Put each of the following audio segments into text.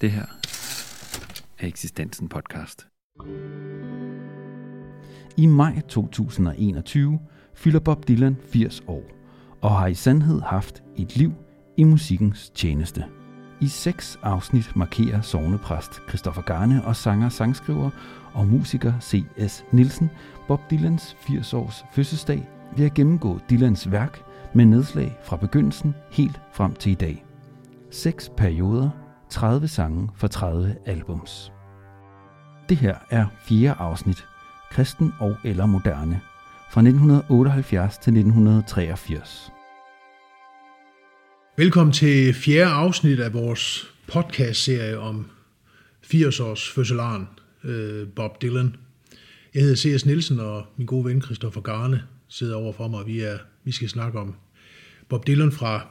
Det her er Eksistensen podcast. I maj 2021 fylder Bob Dylan 80 år og har i sandhed haft et liv i musikkens tjeneste. I seks afsnit markerer sovnepræst Christoffer Garne og sanger, sangskriver og musiker C.S. Nielsen Bob Dylans 80 års fødselsdag ved at gennemgå Dylans værk med nedslag fra begyndelsen helt frem til i dag. Seks perioder, 30 sange for 30 albums. Det her er fjerde afsnit, Kristen og eller moderne, fra 1978 til 1983. Velkommen til fjerde afsnit af vores podcast-serie om 80-års fødselaren øh, Bob Dylan. Jeg hedder C.S. Nielsen, og min gode ven Christoffer Garne sidder over for mig, og vi, er, vi skal snakke om Bob Dylan fra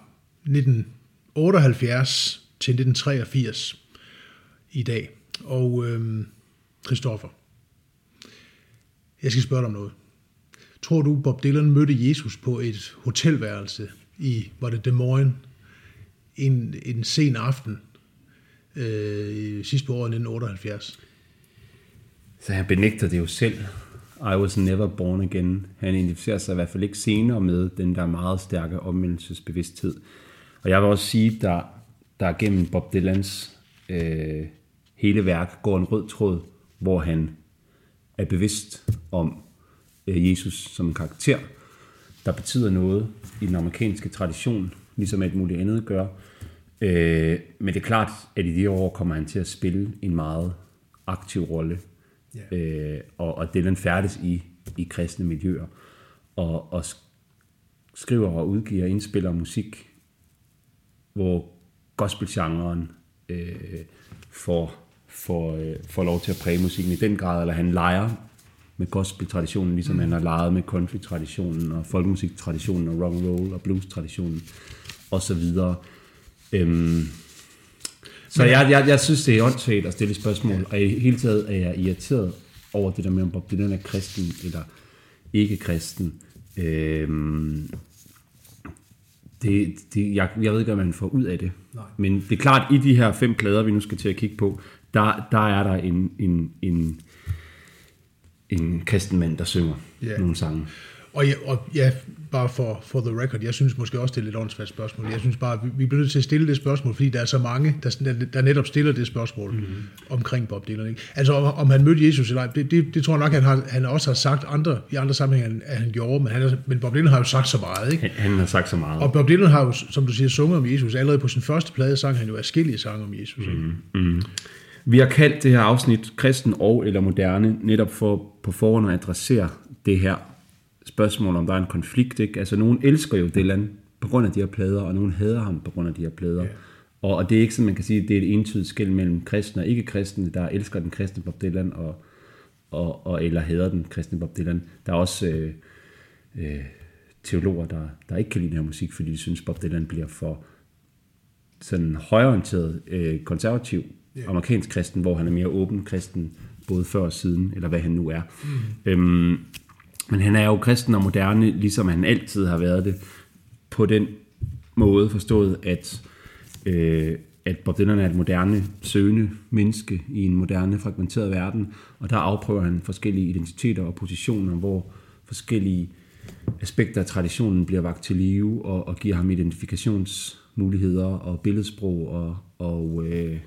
1978 til 1983 i dag. Og øh, Christoffer, jeg skal spørge dig om noget. Tror du, Bob Dylan mødte Jesus på et hotelværelse i, var det Des Moines, en, en sen aften øh, sidste på året 1978? Så han benægter det jo selv. I was never born again. Han identificerer sig i hvert fald ikke senere med den der meget stærke omvendelsesbevidsthed. Og jeg vil også sige, der, der gennem Bob Dylans øh, hele værk går en rød tråd, hvor han er bevidst om øh, Jesus som en karakter, der betyder noget i den amerikanske tradition, ligesom alt muligt andet gør. Øh, men det er klart, at i de år kommer han til at spille en meget aktiv rolle. Yeah. Øh, og, og Dylan færdes i, i kristne miljøer. Og, og skriver og udgiver og indspiller musik, hvor gospelgenren øh, får, får, øh, får lov til at præge musikken i den grad, eller han leger med gospel-traditionen, ligesom mm. han har leget med country-traditionen, og folkemusik-traditionen, og rock and roll og blues-traditionen, og så videre. Øhm, så jeg, jeg, jeg synes, det er åndssvagt at stille spørgsmål, og i hele taget er jeg irriteret over det der med, om Bob Dylan er kristen eller ikke kristen. Øhm, det, det, jeg, jeg ved ikke, hvad man får ud af det. Nej. Men det er klart, i de her fem plader, vi nu skal til at kigge på, der, der er der en, en, en, en kristen mand, der synger yeah. nogle sange. Og ja, og ja, bare for, for the record, jeg synes måske også, det er et lidt åndssvagt spørgsmål. Jeg synes bare, vi, vi bliver nødt til at stille det spørgsmål, fordi der er så mange, der, der netop stiller det spørgsmål mm. omkring Bob Dylan. Ikke? Altså om, om han mødte Jesus eller ej, det, det, det tror jeg nok, han, har, han også har sagt andre, i andre sammenhænge, at han gjorde, men, han er, men Bob Dylan har jo sagt så meget. Ikke? Han, han har sagt så meget. Og Bob Dylan har jo, som du siger, sunget om Jesus. Allerede på sin første plade sang han jo afskillige sange om Jesus. Ikke? Mm. Mm. Vi har kaldt det her afsnit kristen og eller moderne, netop for på forhånd at adressere det her spørgsmål, om der er en konflikt. Ikke? Altså, nogen elsker jo Dylan på grund af de her plader, og nogen hader ham på grund af de her plader. Yeah. Og, og det er ikke sådan, man kan sige, at det er et entydigt skæld mellem kristne og ikke-kristne, der elsker den kristne Bob Dylan, og, og, og eller hader den kristne Bob Dylan. Der er også øh, øh, teologer, der, der ikke kan lide den her musik, fordi de synes, Bob Dylan bliver for sådan højorienteret, øh, konservativ, yeah. amerikansk kristen, hvor han er mere åben kristen, både før og siden, eller hvad han nu er. Mm. Øhm, men han er jo kristen og moderne, ligesom han altid har været det, på den måde forstået, at, øh, at Bob Dylan er et moderne, søgende menneske i en moderne, fragmenteret verden, og der afprøver han forskellige identiteter og positioner, hvor forskellige aspekter af traditionen bliver vagt til live og, og giver ham identifikationsmuligheder og billedsprog og, og, øh,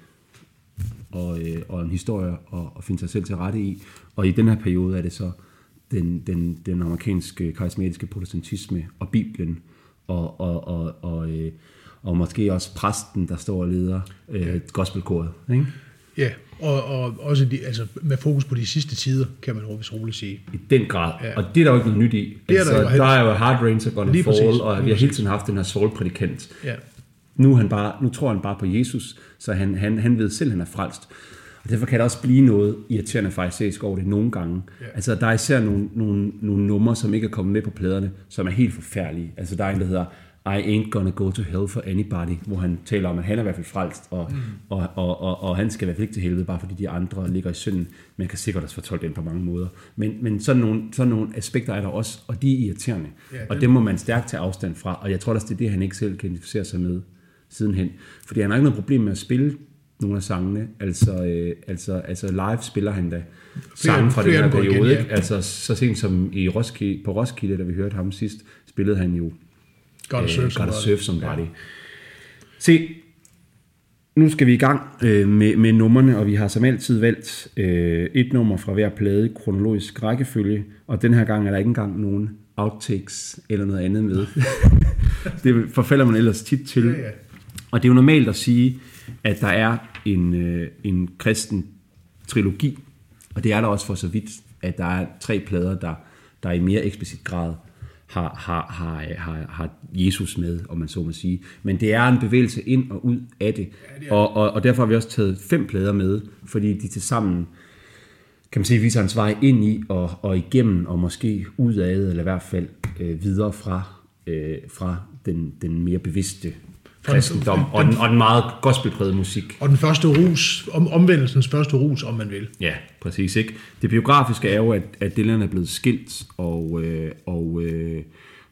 og, øh, og en historie og, og finde sig selv til rette i. Og i den her periode er det så den, den, den amerikanske karismatiske protestantisme og Bibelen, og, og, og, og, øh, og måske også præsten, der står og leder øh, ja. gospelkoret. Ikke? Ja, og, og også de, altså med fokus på de sidste tider, kan man vist roligt sige. I den grad, ja. og det er der jo ikke noget nyt i. Det er altså, der, jo der er jo Hard Rains og Gonna Fall, præcis, og vi har hele tiden haft den her Saul-prædikant. Ja. Nu, han bare, nu tror han bare på Jesus, så han, han, han ved selv, at han er frelst. Og derfor kan der også blive noget irriterende farisæisk over det nogle gange. Ja. Altså, der er især nogle, nogle, nogle numre, som ikke er kommet med på pladerne, som er helt forfærdelige. Altså, der er en, der hedder I ain't gonna go to hell for anybody, hvor han taler om, at han er i hvert fald frelst, og, mm. og, og, og, og han skal i hvert fald ikke til helvede, bare fordi de andre ligger i synden. Man kan sikkert også fortolke den på mange måder. Men, men sådan, nogle, sådan nogle aspekter er der også, og de er irriterende. Ja, og det må man stærkt tage afstand fra, og jeg tror også, det er det, han ikke selv kan identificere sig med sidenhen. Fordi han har ikke noget problem med at spille nogle af sangene. Altså, øh, altså, altså live spiller han da sange fra den her går igen, periode. ja. Altså så sent som i Roskilde, på Roskilde, da vi hørte ham sidst, spillede han jo Godt at øh, surfe, Gotta Surf som var det. Se, nu skal vi i gang øh, med, med numrene, og vi har som altid valgt øh, et nummer fra hver plade i kronologisk rækkefølge, og den her gang er der ikke engang nogen outtakes eller noget andet med. det forfælder man ellers tit til. Ja, ja. Og det er jo normalt at sige, at der er en, øh, en kristen trilogi, og det er der også for så vidt, at der er tre plader, der, der i mere eksplicit grad har, har, har, har, har Jesus med, om man så må sige. Men det er en bevægelse ind og ud af det, og, og, og derfor har vi også taget fem plader med, fordi de til sammen kan man sige, viser hans vej ind i og, og igennem, og måske ud af, eller i hvert fald øh, videre fra, øh, fra den, den mere bevidste kristendom, og den, og den meget gospelprægede musik. Og den første rus, om, omvendelsens første rus, om man vil. Ja, præcis. Ikke? Det biografiske er jo, at, at Dylan er blevet skilt, og, øh, og, øh,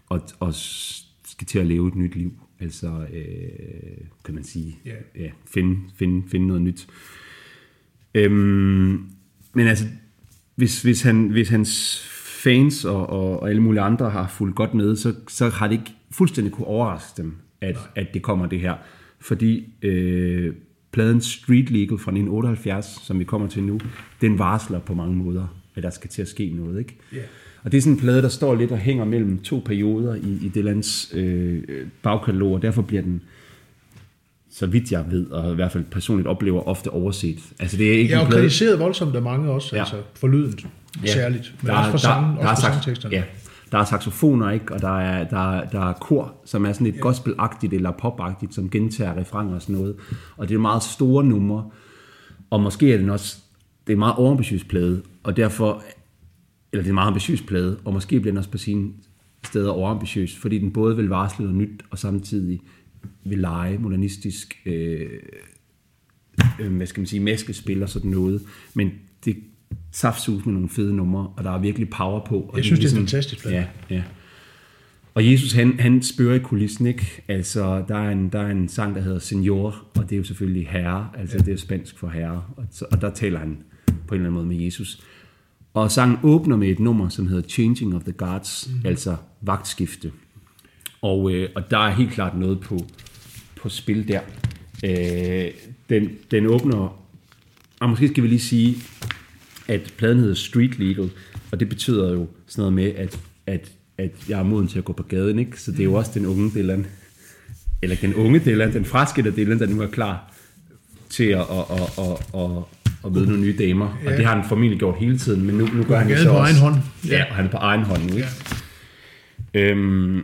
og, og skal til at leve et nyt liv. Altså, øh, kan man sige, Ja. ja, finde, finde, finde noget nyt. Øhm, men altså, hvis, hvis, han, hvis hans fans og, og, og alle mulige andre har fulgt godt med, så, så har det ikke fuldstændig kunne overraske dem, at, at det kommer det her. Fordi øh, pladen Street Legal fra 1978, som vi kommer til nu, den varsler på mange måder, at der skal til at ske noget. Ikke? Ja. Og det er sådan en plade, der står lidt og hænger mellem to perioder i, i Dylans øh, bagkatalog, og derfor bliver den, så vidt jeg ved, og i hvert fald personligt oplever, ofte overset. Altså det er ikke Jeg plade, kritiseret voldsomt af mange også, Ja. ja. altså for lyden særligt, men der, også for, sangen, der, for er sangteksterne. ja, der er saxofoner, ikke? og der er, der, der er kor, som er sådan lidt gospelagtigt eller popagtigt, som gentager refranger og sådan noget. Og det er meget store numre, og måske er den også, det er en meget overambitiøs plade, og derfor, eller det er en meget ambitiøs plade, og måske bliver den også på sine steder overambitiøs, fordi den både vil varsle noget nyt, og samtidig vil lege modernistisk øh, øh, hvad skal man sige, maskespil og sådan noget. Men det saftsus med nogle fede numre, og der er virkelig power på. Og Jeg synes, det er en ligesom- fantastisk plade. Ja, ja. Og Jesus, han, han spørger i kulissen, ikke? Altså, der er, en, der er en sang, der hedder Senor, og det er jo selvfølgelig herre, altså det er spansk for herre, og, så, og der taler han på en eller anden måde med Jesus. Og sangen åbner med et nummer, som hedder Changing of the Guards, mm. altså vagtskifte. Og, øh, og der er helt klart noget på, på spil der. Øh, den, den åbner, og måske skal vi lige sige, at pladen hedder Street Legal, og det betyder jo sådan noget med, at, at, at jeg er moden til at gå på gaden, ikke? Så det er jo også den unge Dylan, eller den unge Dylan, den fraskilte Dylan, der nu er klar til at, at, at, at, at, at møde nogle nye damer. Ja. Og det har han formentlig gjort hele tiden, men nu, nu gør han det gaden så på også. egen hånd. Ja, Ja. og han er på egen hånd nu, ikke? Øhm,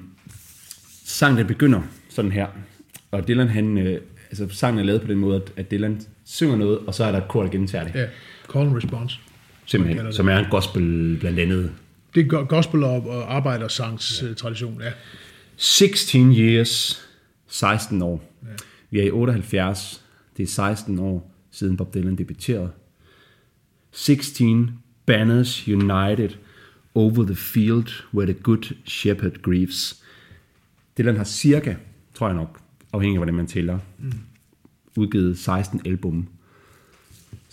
sangen den begynder sådan her, og Dylan han, øh, altså sangen er lavet på den måde, at, Dylan synger noget, og så er der et kor, der gentager det. Ja, call and response. Simpelthen, som er en gospel blandt andet. Det er go- gospel og, og arbejdersangs ja. tradition, ja. 16 years, 16 år. Ja. Vi er i 78, det er 16 år siden Bob Dylan debuterede. 16 banners united over the field where the good shepherd grieves. Dylan har cirka, tror jeg nok, afhængig af hvordan man tæller, mm. udgivet 16 album.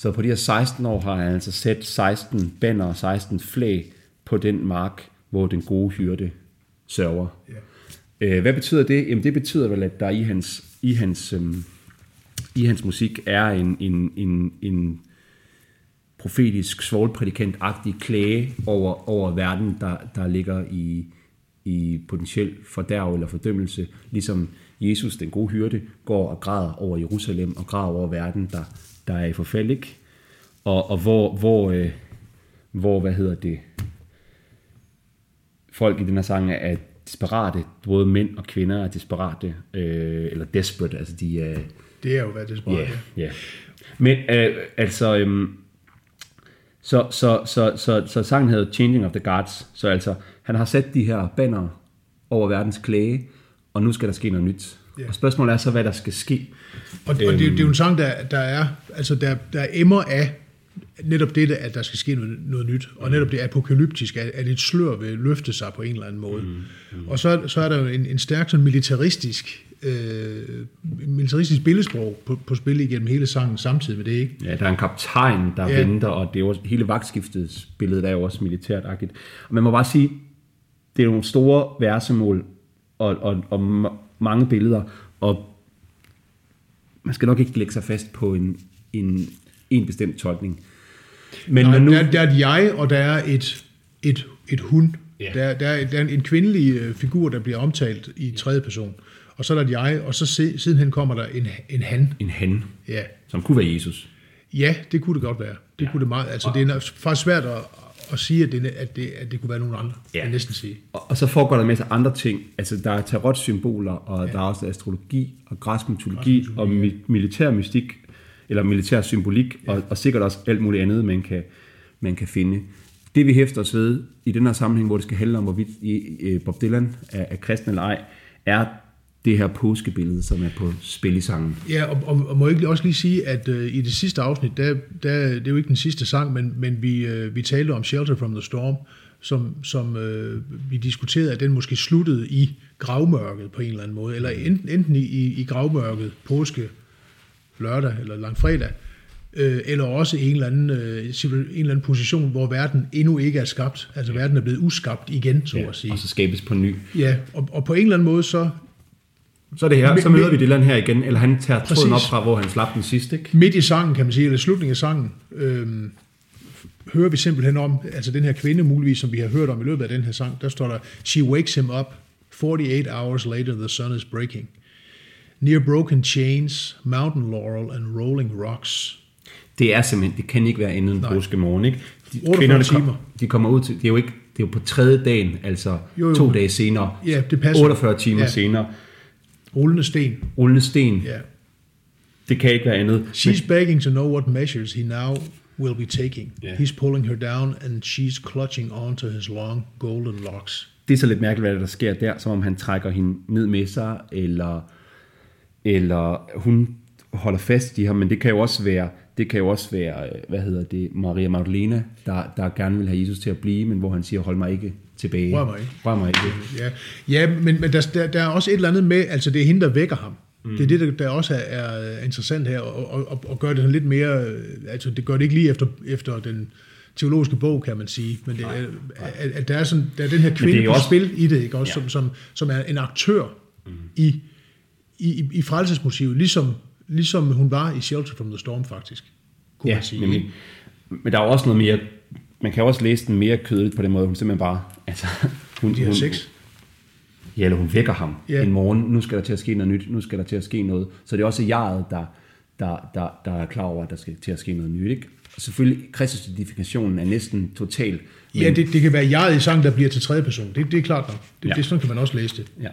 Så på de her 16 år har han altså sat 16 banner og 16 flag på den mark, hvor den gode hyrde sørger. Ja. Øh, hvad betyder det? Jamen det betyder vel, at der i hans, i hans, øhm, i hans musik er en, en, en, en profetisk, svovlprædikant-agtig klage over, over verden, der, der ligger i, i potentiel fordærv eller fordømmelse, ligesom Jesus, den gode hyrde, går og græder over Jerusalem og græder over verden, der, der er i forfald, ikke? Og, og hvor, hvor, øh, hvor, hvad hedder det, folk i den her sang er desperate, både mænd og kvinder er desperate, øh, eller desperate, altså de er, Det er jo, hvad det er Ja, ja. Men øh, altså, øhm, så, så, så, så, så sangen hedder Changing of the Guards, så altså, han har sat de her banner over verdens klage, og nu skal der ske noget nyt. Ja. Og spørgsmålet er så, hvad der skal ske. Og, og det, er jo- det er jo en sang, der, der er, altså der, der emmer af netop det, at der skal ske noget, noget nyt, og netop det apokalyptiske, at, at et slør vil løfte sig på en eller anden måde. Mm, mm. Og så, så er der jo en, en stærk sådan militaristisk, øh, militaristisk billedsprog på, på spil igennem hele sangen samtidig med det, ikke? Ja, der er en kaptajn, der Ja. venter, og det er jo hele vagtskiftesbilledet er jo også militært-agtigt. Og man må bare sige, det er nogle store versemål og, og, og mange billeder, og man skal nok ikke lægge sig fast på en, en, en bestemt tolkning. Men Nej, når nu, der, der er et jeg, og der er et, et, et hun. Ja. Der, der, er, der er en kvindelig øh, figur, der bliver omtalt i tredje person. Og så er der et jeg, og så se, sidenhen kommer der en, en han. en han, Ja. som kunne være Jesus. ja, det kunne det godt være. Det ja. kunne det meget. Altså, det er faktisk svært at, at sige, at det, at, det, at det kunne være nogen andre. Ja. Jeg næsten sige. Og, og så foregår der en masse andre ting. Altså, der er tarot-symboler, og ja. der er også astrologi og græsk mytologi og mi- militær mystik, eller militær symbolik, ja. og, og sikkert også alt muligt andet, man kan, man kan finde. Det vi hæfter os ved i den her sammenhæng, hvor det skal handle om, hvorvidt Bob Dylan er, er kristen eller ej, er det her påskebillede, som er på spil i sangen. Ja, og, og, og må jeg ikke også lige sige, at øh, i det sidste afsnit, der, der, det er jo ikke den sidste sang, men, men vi, øh, vi talte om Shelter from the Storm, som, som øh, vi diskuterede, at den måske sluttede i gravmørket på en eller anden måde, eller enten, enten i, i, i gravmørket påske lørdag eller langfredag, øh, eller også i en eller, anden, øh, en eller anden position, hvor verden endnu ikke er skabt, altså verden er blevet uskabt igen, så at sige. Og så skabes på ny. Ja, og, og på en eller anden måde, så Så er det her, så møder vi Dylan her igen, eller han tager Præcis. tråden op fra, hvor han slap den sidste, ikke? midt i sangen, kan man sige, eller slutningen af sangen, øhm, hører vi simpelthen om, altså den her kvinde muligvis, som vi har hørt om i løbet af den her sang, der står der, She wakes him up, 48 hours later the sun is breaking. Near broken chains, mountain laurel and rolling rocks. Det er simpelthen, det kan ikke være andet end påskemorgen, ikke? De, 48 kvinderne kom- timer. de kommer ud til, det er jo ikke, det er jo på tredje dagen, altså Jo, jo. to dage senere, Ja, det passer. 48 timer ja. senere, Rullende sten. rullende sten, Ja. det kan ikke være andet. She's begging to know what measures he now will be taking. Ja. He's pulling her down, and she's clutching onto his long golden locks. det er så lidt mærkeligt, hvad der sker der, som om han trækker hende ned med sig, eller, eller hun holder fast i ham, men det kan jo også være, det kan jo også være, øh, hvad hedder det, Maria Magdalena, der, der gerne vil have Jesus til at blive, men hvor han siger, hold mig ikke tilbage. Rør mig ikke. Rør mig ikke. Ja, ja men, men der, der, der er også et eller andet med, altså det er hende, der vækker ham. Mm. Det er det, der, der også er, er interessant her, og, og, og, og gør det sådan lidt mere, altså det gør det ikke lige efter, efter den teologiske bog, kan man sige, men det, er, at, at der, er sådan, der er den her kvinde på også- spil i det, ikke? Også, Ja. som, som, som er en aktør mm. i, i, i, frelsesmotivet, ligesom, ligesom hun var i Shelter from the Storm faktisk, kunne Ja, man sige. nemlig. Men der er også noget mere, man kan også læse den mere kødeligt på den måde, hun simpelthen bare, altså, hun, De har hun, sex. Ja, eller hun vækker ham ja. en morgen, nu skal der til at ske noget nyt, nu skal der til at ske noget. Så det er også jeget, der, der, der, der er klar over, at der skal til at ske noget nyt. Ikke? Og selvfølgelig, Kristus identifikationen er næsten total. Men, Ja, det, det kan være jeget i sang, der bliver til tredje person. Det, det er klart nok. Det, ja. Det, sådan kan man også læse det. Ja.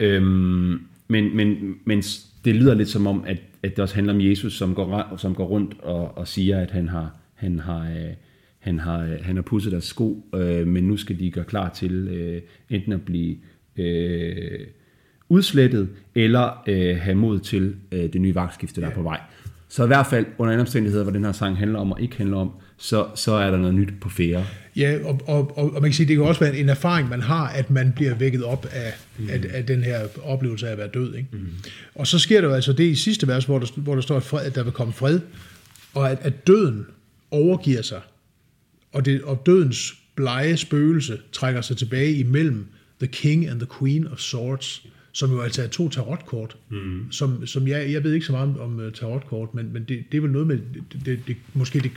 Øhm, men, men, men det lyder lidt som om, at, at det også handler om Jesus, som går, som går rundt og, og siger, at han har, han har, øh, han har, øh, han har pudset deres sko, øh, men nu skal de gøre klar til øh, enten at blive øh, udslettet, eller øh, have mod til øh, det nye vagtskifte, der er på vej. Så i hvert fald, under andre omstændigheder, hvor den her sang handler om og ikke handler om, så, så er der noget nyt på fære. Ja, og, og, og, og man kan sige, det kan også være en erfaring, man har, at man bliver vækket op af, mm. af, af den her oplevelse af at være død. Ikke? Mm. Og så sker der jo altså det i sidste vers, hvor der, hvor der står, at, fred, at der vil komme fred, og at, at døden overgiver sig, og, det, og dødens blege spøgelse trækker sig tilbage imellem The King and the Queen of Swords, som jo altså er to tarotkort, mm. som, som jeg, jeg ved ikke så meget om, om uh, tarotkort, men, men det, det er vel noget med, det, det, det, måske det,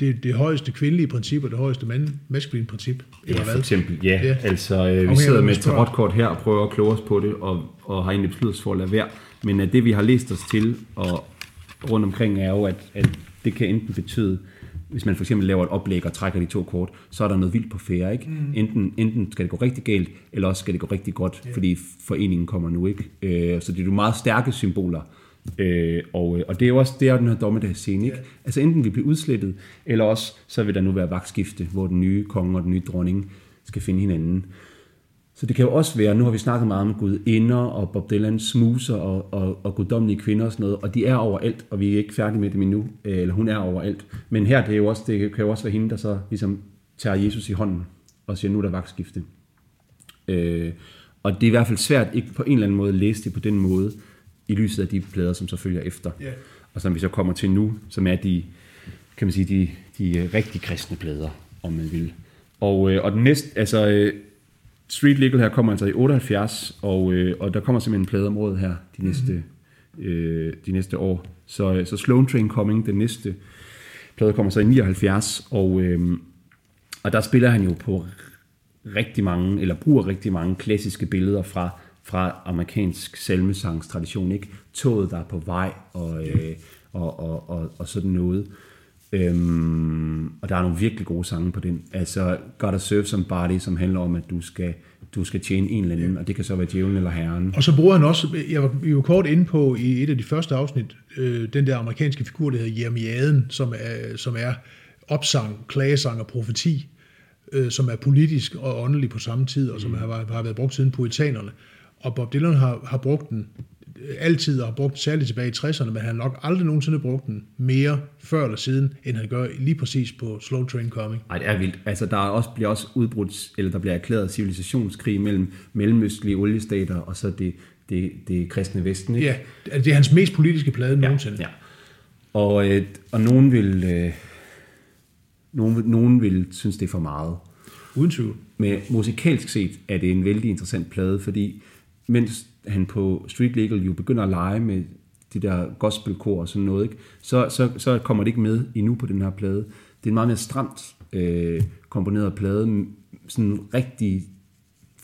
det, det højeste kvindelige princip, og det højeste mand, maskuline princip, eller Ja, for hvad? eksempel, ja. Ja. Altså, øh, vi Afhænger sidder med et tarotkort her og prøver at kloge os på det, og, og har egentlig besluttet os for at lade være. Men at det, vi har læst os til og rundt omkring, er jo, at, at det kan enten betyde, hvis man for eksempel laver et oplæg og trækker de to kort, så er der noget vildt på færre. Ikke? Mm. Enten, enten skal det gå rigtig galt, eller også skal det gå rigtig godt, yeah. fordi foreningen kommer nu ikke. Øh, så det er jo meget stærke symboler. Øh, og, og det er jo også det er jo den her dommedagsscene. Ikke? Altså enten vi bliver udslettet, eller også så vil der nu være vagtskifte, hvor den nye konge og den nye dronning skal finde hinanden. Så det kan jo også være, nu har vi snakket meget om Gud inder og Bob Dylan smuser og, og, og guddommelige kvinder og sådan noget, og de er overalt, og vi er ikke færdige med dem endnu, øh, eller hun er overalt. Men her det er jo også, det kan jo også være hende, der så ligesom tager Jesus i hånden og siger, nu er der vagtskifte. Øh, og det er i hvert fald svært ikke på en eller anden måde at læse det på den måde, i lyset af de plader, som så følger efter. Ja. Og som vi så kommer til nu, som er de, kan man sige, de, de rigtig kristne plader, om man vil. Og, øh, og den næste, altså øh, Street Legal her kommer altså i 78, og, øh, og der kommer simpelthen en pladeområde her de næste, mm-hmm. øh, de næste år. Så, øh, så Sloan Train Coming, den næste plade kommer så i 79, og, øh, og der spiller han jo på rigtig mange, eller bruger rigtig mange klassiske billeder fra, fra amerikansk salmesangstradition, ikke? Toget, der er på vej, og, øh, og, og, og, og sådan noget. Øhm, og der er nogle virkelig gode sange på den. Altså, Gotta Serve Somebody, som handler om, at du skal, du skal tjene en eller anden, og det kan så være djævlen eller herren. Og så bruger han også, jeg var, var kort inde på i et af de første afsnit, øh, den der amerikanske figur, der hedder Jeremiaden, som er, som er opsang, klagesang og profeti, øh, som er politisk og åndelig på samme tid, og som mm. har, har været brugt siden puritanerne. Og Bob Dylan har, har brugt den altid, har brugt særligt tilbage i 60'erne, men han har nok aldrig nogensinde brugt den mere før eller siden, end han gør lige præcis på Slow Train Coming. Ej, det er vildt. Altså, der er også, bliver også udbrudt, eller der bliver erklæret civilisationskrig mellem mellemøstlige oliestater og så det, det, det kristne vesten, ikke? Ja, altså, det er hans mest politiske plade nogensinde. Ja. Og, øh, og nogen vil, øh, nogen, nogen vil synes, det er for meget. Uden tvivl. Men musikalsk set er det en vældig interessant plade, fordi mens han på Street Legal jo begynder at lege med de der gospelkor og sådan noget, ikke? Så, så, så kommer det ikke med endnu på den her plade. Det er en meget mere stramt øh, komponeret plade, sådan en rigtig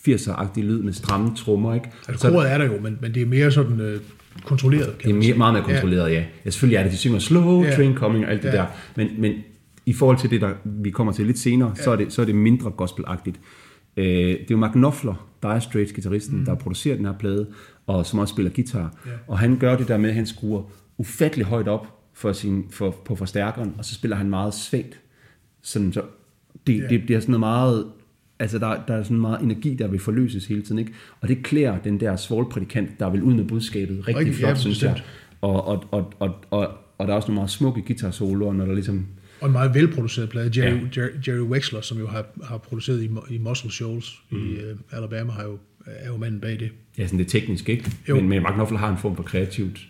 80'er-agtig lyd med stramme trommer, ikke? Altså, koret er der jo, men, men det er mere sådan øh, kontrolleret, kan Det er mere, meget mere kontrolleret, ja. ja. Selvfølgelig er det, de synger slow Ja. train coming og alt det Ja. der, men, men i forhold til det, der vi kommer til lidt senere, så, er det, så er det mindre gospelagtigt. Øh, det er jo Mark Knopfler, Dire Straits guitaristen, mm. der producerer den her plade, og som også spiller guitar. Ja. Og han gør det der med, at han skruer ufattelig højt op for sin, for, på forstærkeren, og så spiller han meget svagt. Sådan, så det, Ja. det bliver sådan noget meget altså der, der er sådan meget energi, der vil forløses hele tiden, ikke? Og det klæder den der svovlprædikant, der vil ud med budskabet rigtig, Rigtig, flot, ja, synes jeg. bestemt. Og, og, og, og, og, og der er også nogle meget smukke guitar-soloer, når der ligesom... Og en meget velproduceret plade. Jerry, Ja. Jerry, Jerry Wexler, som jo har, har produceret i, i Muscle Shoals mm. i uh, Alabama, har jo, er jo manden bag det. Ja, sådan det tekniske, ikke? Jo. Men, men Mark Knopfler har en form for kreativt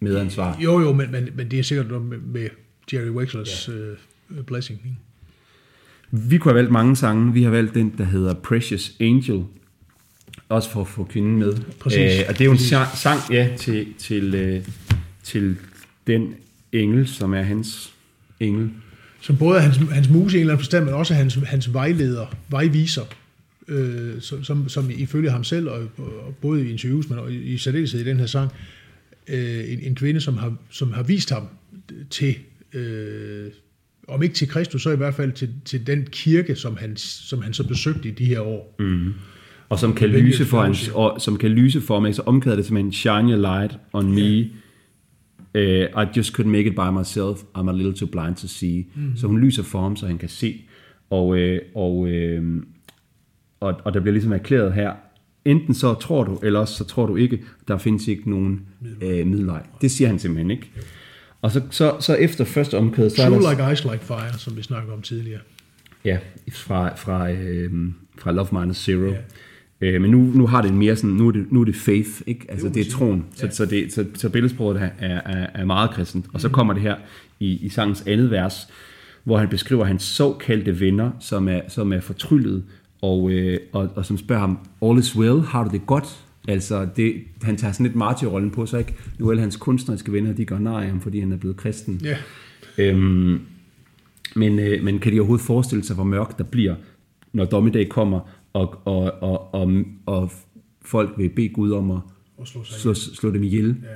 medansvar. Jo, jo, men, men, men det er sikkert noget med, med Jerry Wexlers ja. uh, blessing. Ikke? Vi kunne have valgt mange sange. Vi har valgt den, der hedder Precious Angel. Også for at få kvinden med. Præcis. Øh, og det er jo en sang, sang ja, til, til, øh, til den engel, som er hans engel. Som både er hans, hans muse i en eller anden forstand, men også hans, hans vejleder, vejviser, øh, som, som, som ifølge ham selv, og, og både i interviews, men også i, i særdeleshed i den her sang, øh, en, en kvinde, som har, som har vist ham til, øh, om ikke til Kristus, så i hvert fald til, til den kirke, som han, som han så besøgte i de her år. Mm. Og som kan, lyse for hans, og, som kan lyse for mig, så omklæder det simpelthen Shine your light on me. Uh, I just couldn't make it by myself. I'm a little too blind to see. Mm. Så hun lyser for ham, så han kan se. Og, øh, og, øh, og, og der bliver ligesom erklæret her, enten så tror du, eller også så tror du ikke, der findes ikke nogen øh, middelvej. Det siger han simpelthen ikke. Og så, så, så efter første omkvæd, så er True der... like ice, like fire, som vi snakkede om tidligere. Ja, fra, fra, øh, fra Love Minus Zero. Ja. Øh, men nu, nu har det en mere sådan, nu er det, nu er det faith, ikke? Altså det er præcis. troen. Så, Ja. så, det, så, så billedsproget er, er, er meget kristent. Og så kommer det her i, i sangens andet vers, hvor han beskriver hans såkaldte venner, som er, som er fortryllet, og, øh, og, og som spørger ham, all is well, har du det godt? Altså, det, han tager sådan lidt martyrrollen på sig, ikke? Nu er alle hans kunstneriske venner, de gør nej ham, fordi han er blevet kristen. Ja, Øhm, men, øh, men kan de overhovedet forestille sig, hvor mørkt der bliver, når dommedag kommer, og, og, og, og, og folk vil bede Gud om at og slå slå, slå dem ihjel, Ja.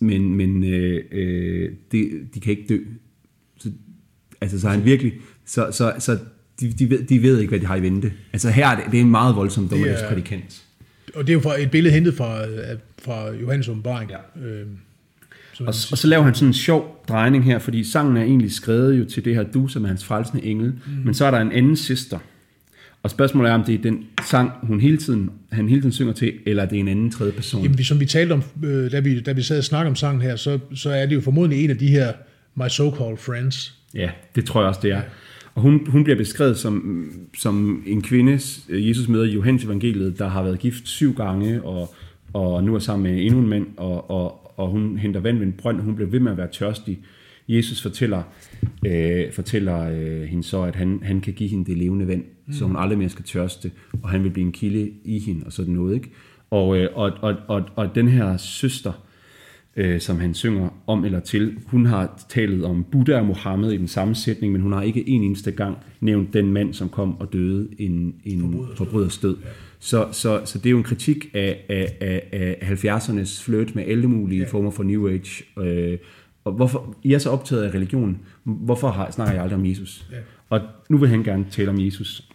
Men, men øh, øh, det, de kan ikke dø. Så, altså, så er han virkelig... Så, så, så de, de, ved, de ved ikke, hvad de har i vente. Altså her er det, det er en meget voldsom dommedagsprædikant. Og det er jo fra et billede hentet fra, øh, fra Johannes åbenbaring. Ja. Som Og, og så laver han sådan en sjov drejning her, fordi sangen er egentlig skrevet jo til det her du, som er hans frelsende engel, mm. men så er der en anden søster. Og spørgsmålet er, om det er den sang, hun hele tiden, han hele tiden synger til, eller er det en anden tredje person. Jamen, som vi talte om, øh, da, vi, da vi sad og snakkede om sangen her, så, så er det jo formodentlig en af de her My So-Called Friends. Ja, det tror jeg også, det er. Og hun, hun bliver beskrevet som, som en kvinde, Jesus møder i Johannes evangeliet, der har været gift syv gange, og og nu er sammen med endnu en mand, og, og, og hun henter vand ved en brønd, hun bliver ved med at være tørstig. Jesus fortæller, øh, fortæller øh, hende så, at han, han kan give hende det levende vand, mm. så hun aldrig mere skal tørste, og han vil blive en kilde i hende, og sådan noget. Ikke? Og, øh, og, og, og, og den her søster, øh, som han synger om eller til, hun har talt om Buddha og Mohammed i den samme sætning, men hun har ikke en eneste gang nævnt den mand, som kom og døde en, en forbryderstød. Ja. Så, så, så det er jo en kritik af, af, af, af 70'ernes flirt med alle mulige ja. former for New Age. Øh, og hvorfor, I er så optaget af religion, hvorfor har, snakker jeg aldrig om Jesus? Ja. Og nu vil han gerne tale om Jesus.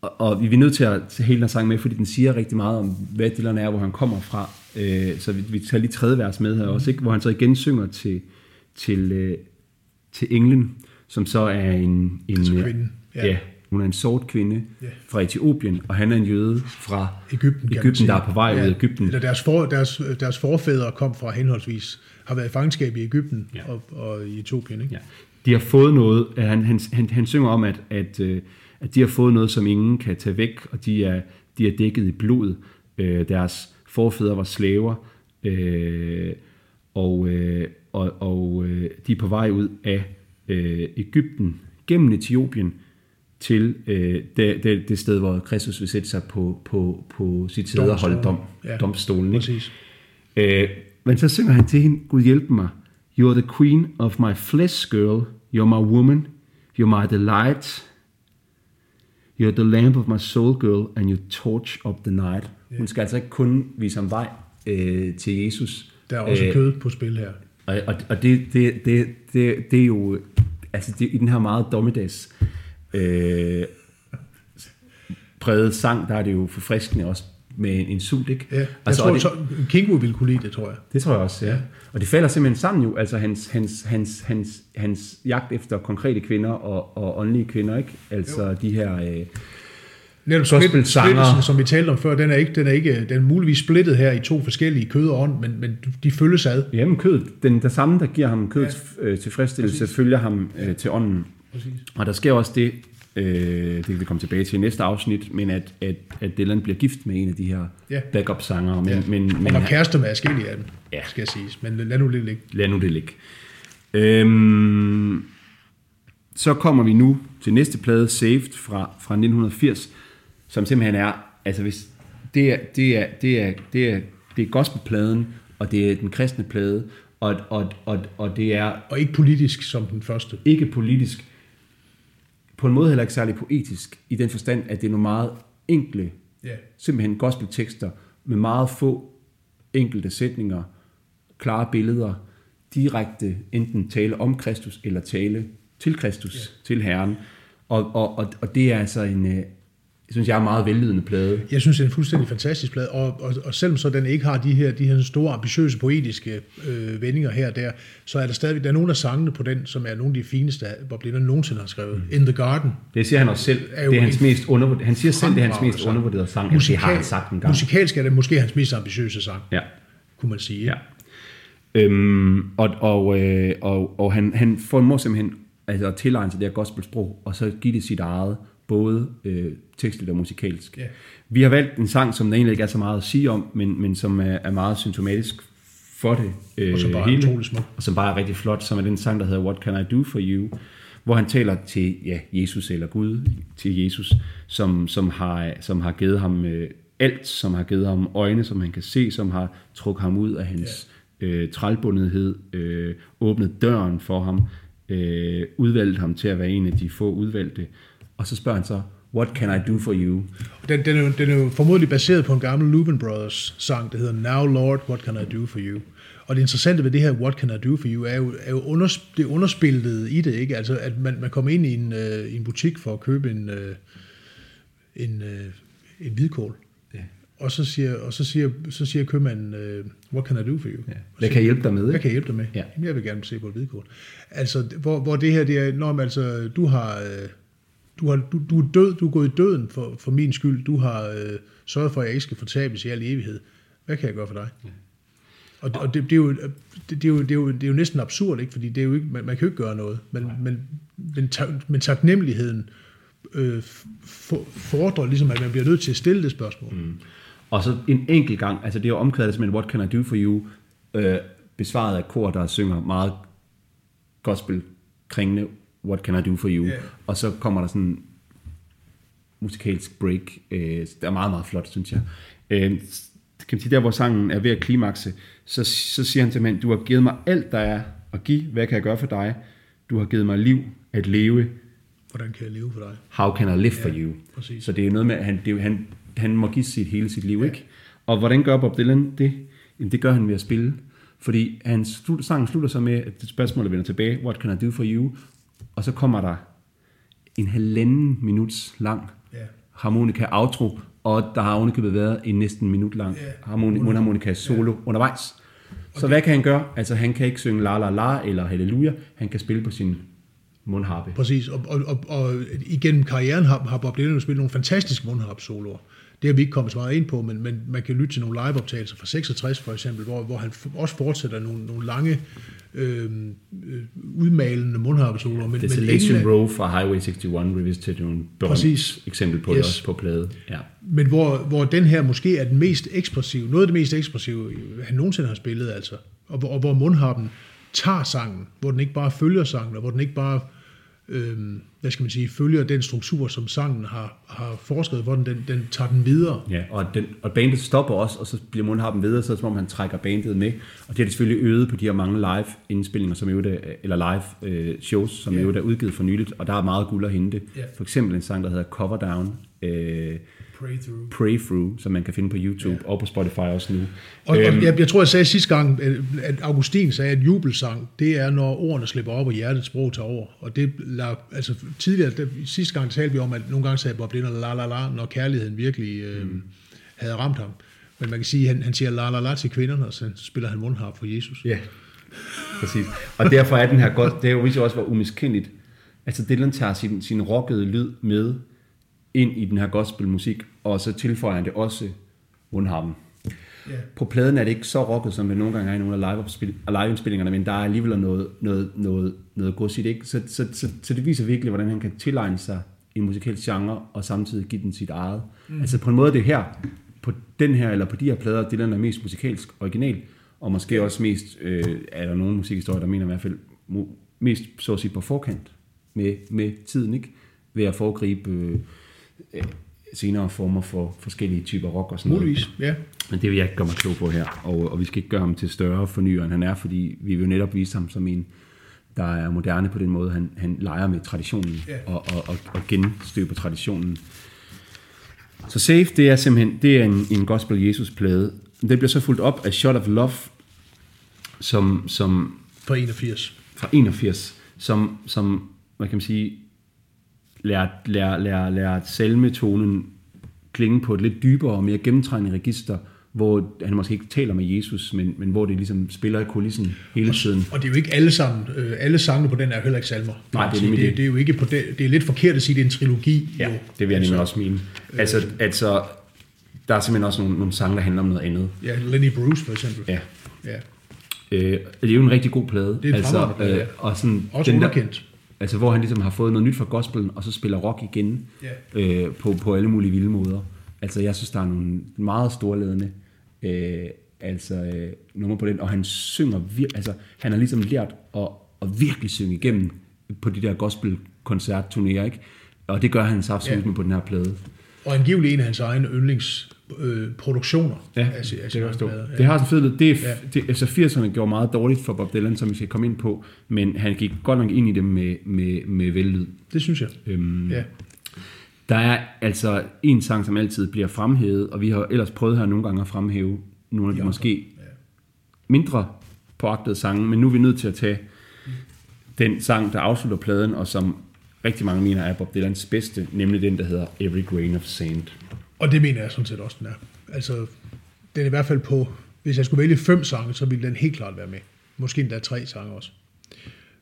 Og, og vi er nødt til at tage hele den sang med, fordi den siger rigtig meget om, hvad Dylan er, hvor han kommer fra. Øh, så vi, vi tager lige tredje vers med her mm. også, ikke? hvor han så igen synger til, til, øh, til englen, som så er en... en altså kvinden. Ja. ja, hun er en sort kvinde ja. fra Etiopien, og han er en jøde fra Egypten, Egypten der er på vej ja, ud af Egypten. Eller deres, for, deres, deres forfædre kom fra henholdsvis, har været i fangenskab i Egypten ja. og, og i Etiopien. Ikke? Ja. De har fået noget, han, han, han, han synger om, at, at, øh, at de har fået noget, som ingen kan tage væk, og de er, de er dækket i blod. Øh, deres forfædre var slaver, øh, og, øh, og, og øh, de er på vej ud af øh, Ægypten gennem Etiopien til øh, det, det, det sted, hvor Kristus vil sætte sig på, på, på sit sæde og holde dom, ja, domstolen. Ikke? Øh, men så synger han til hende, Gud hjælp mig, You're the queen of my flesh, girl. You're my woman. You're my delight. You're the lamp of my soul, girl, and you torch of the night. Yeah. Hun skal altså ikke kun vise ham vej øh, til Jesus. Der er også øh, kød på spil her. Og, og, og det, det, det, det, det er jo, altså det, i den her meget dommedags øh, præget sang, der er det jo forfriskende også med en, en sult, ikke? Ja, jeg altså, tror, det, så, Kingo ville kunne lide det, tror jeg. Det tror jeg også, ja. ja. Og det falder simpelthen sammen jo, altså hans, hans, hans, hans, hans jagt efter konkrete kvinder og, og åndelige kvinder, ikke? Altså jo. de her... Øh, Netop splittelsen, som vi talte om før, den er ikke, den er ikke, den er muligvis splittet her i to forskellige kød og ånd, men, men de følges ad. Jamen kød, den der samme, der giver ham kødets ja. øh, tilfredsstillelse, Præcis. følger ham øh, til ånden. Præcis. Og der sker også det, øh, det kan vi komme tilbage til i næste afsnit, men at, at, at Dylan bliver gift med en af de her ja. backup-sanger. Men, ja. men, men, og var kærester med forskellige af dem, ja. skal jeg sige. Men lad nu det ligge. Lad nu det ligge. Øhm, så kommer vi nu til næste plade, Saved fra, fra 1980, som simpelthen er, altså hvis, det er, det er, det er, det er, det er gospelpladen, og det er den kristne plade, og, og, og, og det er... Og ikke politisk som den første. Ikke politisk. På en måde heller ikke særlig poetisk, i den forstand, at det er nogle meget enkle, yeah. simpelthen gospeltekster, med meget få enkelte sætninger, klare billeder, direkte enten tale om Kristus, eller tale til Kristus, yeah. til Herren. Og, og, og, og det er altså en, øh, synes jeg er en meget vellydende plade. Jeg synes, det er en fuldstændig fantastisk plade, og, og, og selvom så den ikke har de her, de her store, ambitiøse, poetiske øh, vendinger her og der, så er der stadigvæk, der er nogle af sangene på den, som er nogle af de fineste, Bob Dylan nogensinde har skrevet. Mm. In the Garden. Det siger han også selv. Er det er hans mest undervurderede, han siger selv, det er hans mest undervurderede sang. Musikal, det har han sagt en gang. Musikalsk er det måske hans mest ambitiøse sang, ja. kunne man sige. Ja. Øhm, og og, øh, og, og han, han formår simpelthen altså, at tilegne sig det her gospelsprog, og så give det sit eget, både øh, tekstligt og musikalsk. Yeah. Vi har valgt en sang, som der egentlig ikke er så meget at sige om, men, men som er, er meget symptomatisk for det øh, og som bare hele, er smuk. Og som bare er rigtig flot, som er den sang, der hedder What Can I Do For You, hvor han taler til ja, Jesus eller Gud, til Jesus, som, som, har, som har givet ham øh, alt, som har givet ham øjne, som han kan se, som har trukket ham ud af hans yeah. øh, trælbundethed, øh, åbnet døren for ham, øh, udvalgt ham til at være en af de få udvalgte, og så spørger han så, What can I do for you? Den, den, er, jo, den er jo formodentlig baseret på en gammel Lubin Brothers sang, der hedder Now Lord, What can I do for you? Og det interessante ved det her, What can I do for you, er jo, er jo unders, det underspillet i det, ikke? Altså, at man, man kommer ind i en, uh, en butik for at købe en, uh, en, uh, en hvidkål. Ja. Og så siger, og så siger, så siger købmanden, uh, what can I do for you? Ja. Hvad kan jeg hjælpe dig med? Hvad kan jeg hjælpe dig med? Ja. Jamen, jeg vil gerne se på et hvidkål. Altså, hvor, hvor det her, det er, når man altså, du har... Uh, du, har, du, du er død, du er gået i døden for, for min skyld, du har øh, sørget for, at jeg ikke skal fortabes i al evighed. Hvad kan jeg gøre for dig? Ja. Og, og det, det, er jo, det, det, er jo, det, er jo, det er jo næsten absurd, ikke? fordi det er jo ikke, man, man kan jo ikke gøre noget, men, men, men, tak, men taknemmeligheden øh, for, fordrer ligesom, at man bliver nødt til at stille det spørgsmål. Mm. Og så en enkelt gang, altså det er jo omkvædet som en What Can I Do For You, øh, besvaret af kor, der synger meget gospel kringende What Can I Do For You, Ja. og så kommer der sådan musikalsk break, øh, der er meget, meget flot, synes jeg. Øh, kan man sige, der hvor sangen er ved at klimakse, så, så siger han simpelthen, du har givet mig alt, der er at give, hvad kan jeg gøre for dig? Du har givet mig liv at leve, Hvordan kan jeg leve for dig? how can I live for you? præcis. Så det er noget med, at han, det er, han, han må give sit hele sit liv, ja. ikke? Og hvordan gør Bob Dylan det? Jamen, det gør han ved at spille. Fordi han slut, sangen slutter så med, at spørgsmålet vender tilbage, what can I do for you? Og så kommer der en halvanden minuts lang Ja. harmonika outro, og der har ovenikøbet været en næsten minut lang Ja. harmoni, mundharmonika solo undervejs. Så hvad kan han gøre? Altså han kan ikke synge la la la eller halleluja, han kan spille på sin mundharpe. Præcis, og, og, og, og igennem karrieren har, har Bob Dylan spillet nogle fantastiske mundharp-soloer. Det har vi ikke kommet så meget ind på, men, men man kan lytte til nogle liveoptagelser fra 66 for eksempel, hvor, hvor han også fortsætter nogle, nogle lange, øh, øh, udmalende mundharp-soloer. Men, men Desolation ingen af- Row fra Highway 61 Revisited er jo en Præcis. eksempel på yes. Yes. det også på plade. Ja. Men hvor, hvor den her måske er den mest ekspressive, noget af det mest ekspressive, han nogensinde har spillet, altså. Og, hvor- og hvor mundharpen tager sangen, hvor den ikke bare følger sangen, og hvor den ikke bare, øh, hvad skal man sige, følger den struktur, som sangen har, har forskrevet, hvor den, den, tager den videre. Ja, og, den, og bandet stopper også, og så bliver mundharpen videre, så er det som om han trækker bandet med. Og det har de selvfølgelig øget på de her mange live indspillinger, som jo eller live øh, shows, som Ja. jo er udgivet for nyligt, og der er meget guld at hente. Ja. For eksempel en sang, der hedder Cover Down, øh, Pray through. Pray Through, som man kan finde på YouTube ja. og på Spotify også nu. Og, Øhm, og jeg, jeg tror, jeg sagde sidste gang, at Augustin sagde, at jubelsang, det er, når ordene slipper op, og hjertets sprog tager over. Og det altså tidligere, der, sidste gang talte vi om, at nogle gange sagde Bob Dylan la la la, når kærligheden virkelig øh, mm. havde ramt ham. Men man kan sige, at han, han siger la la la til kvinderne, og så spiller han mundharp for Jesus. Ja, præcis. Og derfor er den her godt, det er jo også, hvor umiskendeligt. Altså Dylan tager sin, sin rockede lyd med ind i den her gospelmusik, og så tilføjer han det også mundharpen. Ja. På pladen er det ikke så rocket, som det nogle gange er i nogle af live- af liveindspillingerne, men der er alligevel noget, noget, noget, noget gods i det. Ikke? Så, så, så, så, det viser virkelig, hvordan han kan tilegne sig en musikalsk genre, og samtidig give den sit eget. Mm. Altså på en måde det her, på den her, eller på de her plader, Dylan er mest musikalsk original, og måske også mest, øh, er der nogle musikhistorier, der mener i hvert fald, mest så at sige på forkant med, med tiden, ikke? Ved at foregribe øh, øh, senere former for forskellige typer rock og sådan noget. Muligvis, ja. Men det vil jeg ikke gøre mig klog på her, og, og vi skal ikke gøre ham til større fornyer, end han er, fordi vi vil jo netop vise ham som en, der er moderne på den måde. Han, han leger med traditionen Ja. og, og, og, og genstøber traditionen. Så Safe, det er simpelthen det er en, en Gospel Jesus-plade. Det bliver så fuldt op af Shot of Love, som, som For 81. fra 81, som, som hvad kan man sige, lærer, lærer, lærer, lærer salmetonen klinge på et lidt dybere og mere gennemtrængende register, hvor han måske ikke taler med Jesus, men, men hvor det ligesom spiller i kulissen hele tiden. Og det er jo ikke alle sammen, øh, alle sangene på den er jo heller ikke salmer. Nej, det er nemlig det, det. det er jo ikke på det, det er lidt forkert at sige, det er en trilogi. Ja, jo. det vil jeg nemlig Altså, også mene. Altså, altså, der er simpelthen også nogle, nogle sange, der handler om noget andet. Ja, Lenny Bruce for eksempel. Ja. ja. Øh, det er jo en rigtig god plade. Det er en altså, ja. og sådan, Også den der- underkendt. Altså, hvor han ligesom har fået noget nyt fra gospelen, og så spiller rock igen øh, på, på alle mulige vilde måder. Altså, jeg synes, der er nogle meget storledende øh, altså, øh, nummer på den, og han synger virkelig, altså, han har ligesom lært at, at virkelig synge igennem på de der gospel-koncertturnéer, ikke? Og det gør han så absolut Ja. med på den her plade. Og angiveligt en af hans egne yndlings øh, produktioner. Ja, af, sin- af det kan forstå. plade. Det har sådan fedt, det, er, Ja. ja. det, altså 80'erne gjorde meget dårligt for Bob Dylan, som vi skal komme ind på, men han gik godt nok ind i det med, med, med vellyd. Det synes jeg. Øhm, Ja. Der er altså en sang, som altid bliver fremhævet, og vi har ellers prøvet her nogle gange at fremhæve nogle af de måske mindre påagtede sange, men nu er vi nødt til at tage den sang, der afslutter pladen, og som rigtig mange mener er Bob Dylans bedste, nemlig den, der hedder Every Grain of Sand. Og det mener jeg sådan set også, den er. Altså, den er i hvert fald på, hvis jeg skulle vælge fem sange, så ville den helt klart være med. Måske endda tre sange også.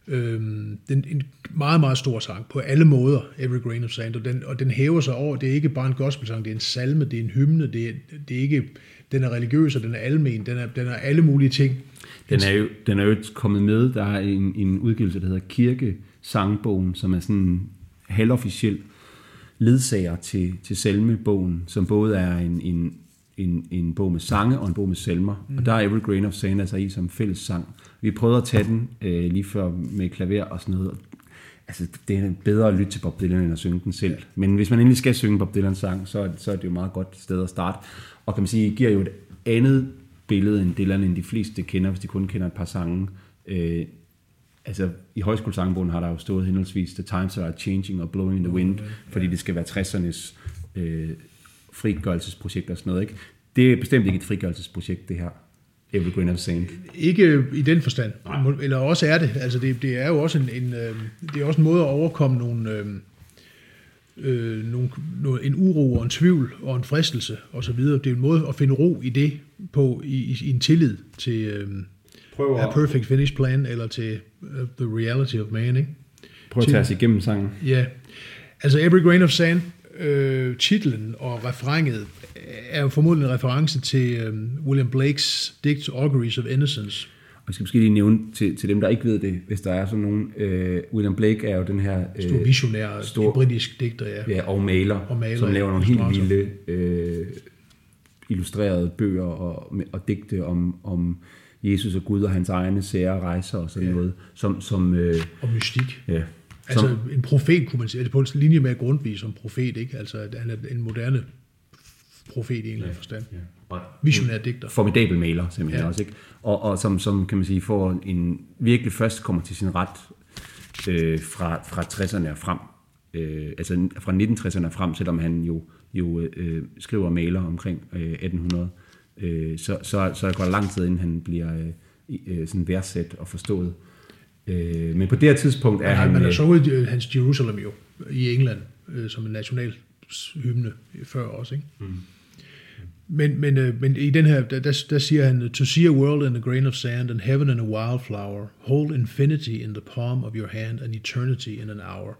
Øhm, den en meget, meget stor sang på alle måder, Every Grain of Sand, og den, og den hæver sig over, det er ikke bare en gospelsang, det er en salme, det er en hymne, det er, det er ikke, den er religiøs, og den er almen, den er, den er alle mulige ting. Den er, jo, den er jo kommet med, der er en, en udgivelse, der hedder Kirkesangbogen, som er sådan en halvofficiel ledsager til, til salmebogen, som både er en, en, en, en bog med sange og en bog med salmer, mm. og der er Every Grain of Sand altså i som fælles sang. Vi prøvede at tage den øh, lige før med klaver og sådan noget. Altså, det er bedre at lytte til Bob Dylan, end at synge den selv. Men hvis man endelig skal synge Bob Dylans sang, så, så er det jo et meget godt sted at starte. Og kan man sige, giver jo et andet billede end Dylan, end de fleste kender, hvis de kun kender et par sange. Øh, altså i højskolesangbogen har der jo stået henholdsvis The Times Are Changing og Blowing in the Wind, fordi det skal være 60'ernes øh, frigørelsesprojekt og sådan noget. Ikke? Det er bestemt ikke et frigørelsesprojekt, det her. Every Grain of Sand. Ikke i den forstand. Nej. Eller også er det. Altså det, det er jo også en, en, øh, det er også en måde at overkomme nogle, øh, øh, nogle, en uro og en tvivl og en fristelse osv. Det er en måde at finde ro i det på i, i, i en tillid til øh, Prøv at... A Perfect Finish Plan eller til uh, The Reality of Man. Ikke? Prøv at tage os igennem sangen. Ja, altså Every Grain of Sand, øh, titlen og refrenget er jo formodentlig en reference til øh, William Blakes digt Auguries of Innocence. Og jeg skal måske lige nævne til, til dem, der ikke ved det, hvis der er sådan nogen. Øh, William Blake er jo den her... Øh, stor visionær, stor, britisk digter, ja. ja og, maler, og maler, som laver nogle helt vilde øh, illustrerede bøger og, og digte om, om Jesus og Gud og hans egne sære rejser og sådan ja. noget. Som, som, øh, og mystik. Ja, Altså som, en profet, kunne man sige, altså på en linje med Grundtvig som profet, ikke? Altså han er en moderne profet i en eller anden forstand. Ja. Visionær digter. Formidabel maler simpelthen ja. også, ikke? Og, og som, som, kan man sige, får en, virkelig først kommer til sin ret øh, fra, fra 60'erne og frem. Øh, altså fra 1960'erne frem, selvom han jo, jo øh, skriver og maler omkring øh, 1800. Øh, så, så, så går der lang tid, inden han bliver øh, øh, sådan værdsat og forstået. Øh, men på det her tidspunkt er han... Man har så ud øh, hans Jerusalem jo i England øh, som en national hymne før også, ikke? Mm. Men, men, øh, men i den her, der, der siger han, To see a world in a grain of sand, and heaven in a wildflower, hold infinity in the palm of your hand, and eternity in an hour.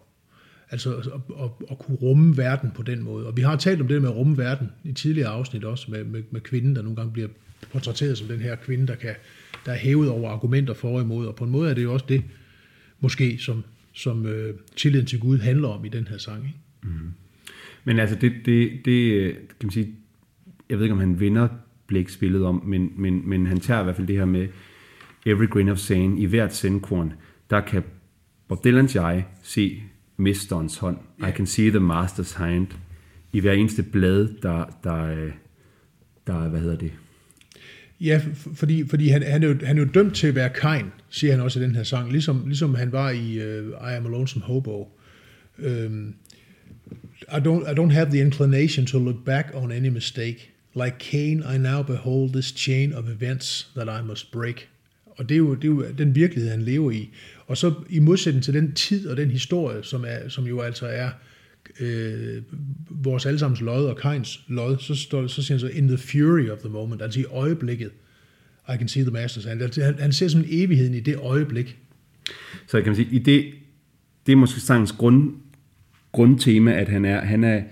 Altså at, at, at kunne rumme verden på den måde. Og vi har talt om det med at rumme verden i tidligere afsnit også, med, med, med kvinden, der nogle gange bliver portrætteret som den her kvinde, der, kan, der er hævet over argumenter for og imod. Og på en måde er det jo også det, måske, som, som øh, tilliden til Gud handler om i den her sang. Ikke? Mm. Men altså, det, det, det, kan man sige, jeg ved ikke, om han vinder blikspillet om, men, men, men han tager i hvert fald det her med Every Grain of Sand, i hvert sandkorn, der kan Bob Dylan's jeg se mesterens hånd. I can see the master's hand. I hver eneste blad, der, der, der hvad hedder det? Ja, fordi, fordi han, han, er jo, han er jo dømt til at være kind, siger han også i den her sang, ligesom, ligesom han var i uh, I Am a Lonesome Hobo. Um, I, don't, I don't have the inclination to look back on any mistake. Like Cain, I now behold this chain of events that I must break. Og det er, jo, det er jo den virkelighed, han lever i. Og så i modsætning til den tid og den historie, som, er, som jo altså er øh, vores allesammens lod og Kains lod, så, står, så siger han så, in the fury of the moment, altså i øjeblikket, I can see the masters Han, altså, han, han ser som evigheden i det øjeblik. Så kan man sige, i det, det er måske sangens grund, grundtema, at han er, han er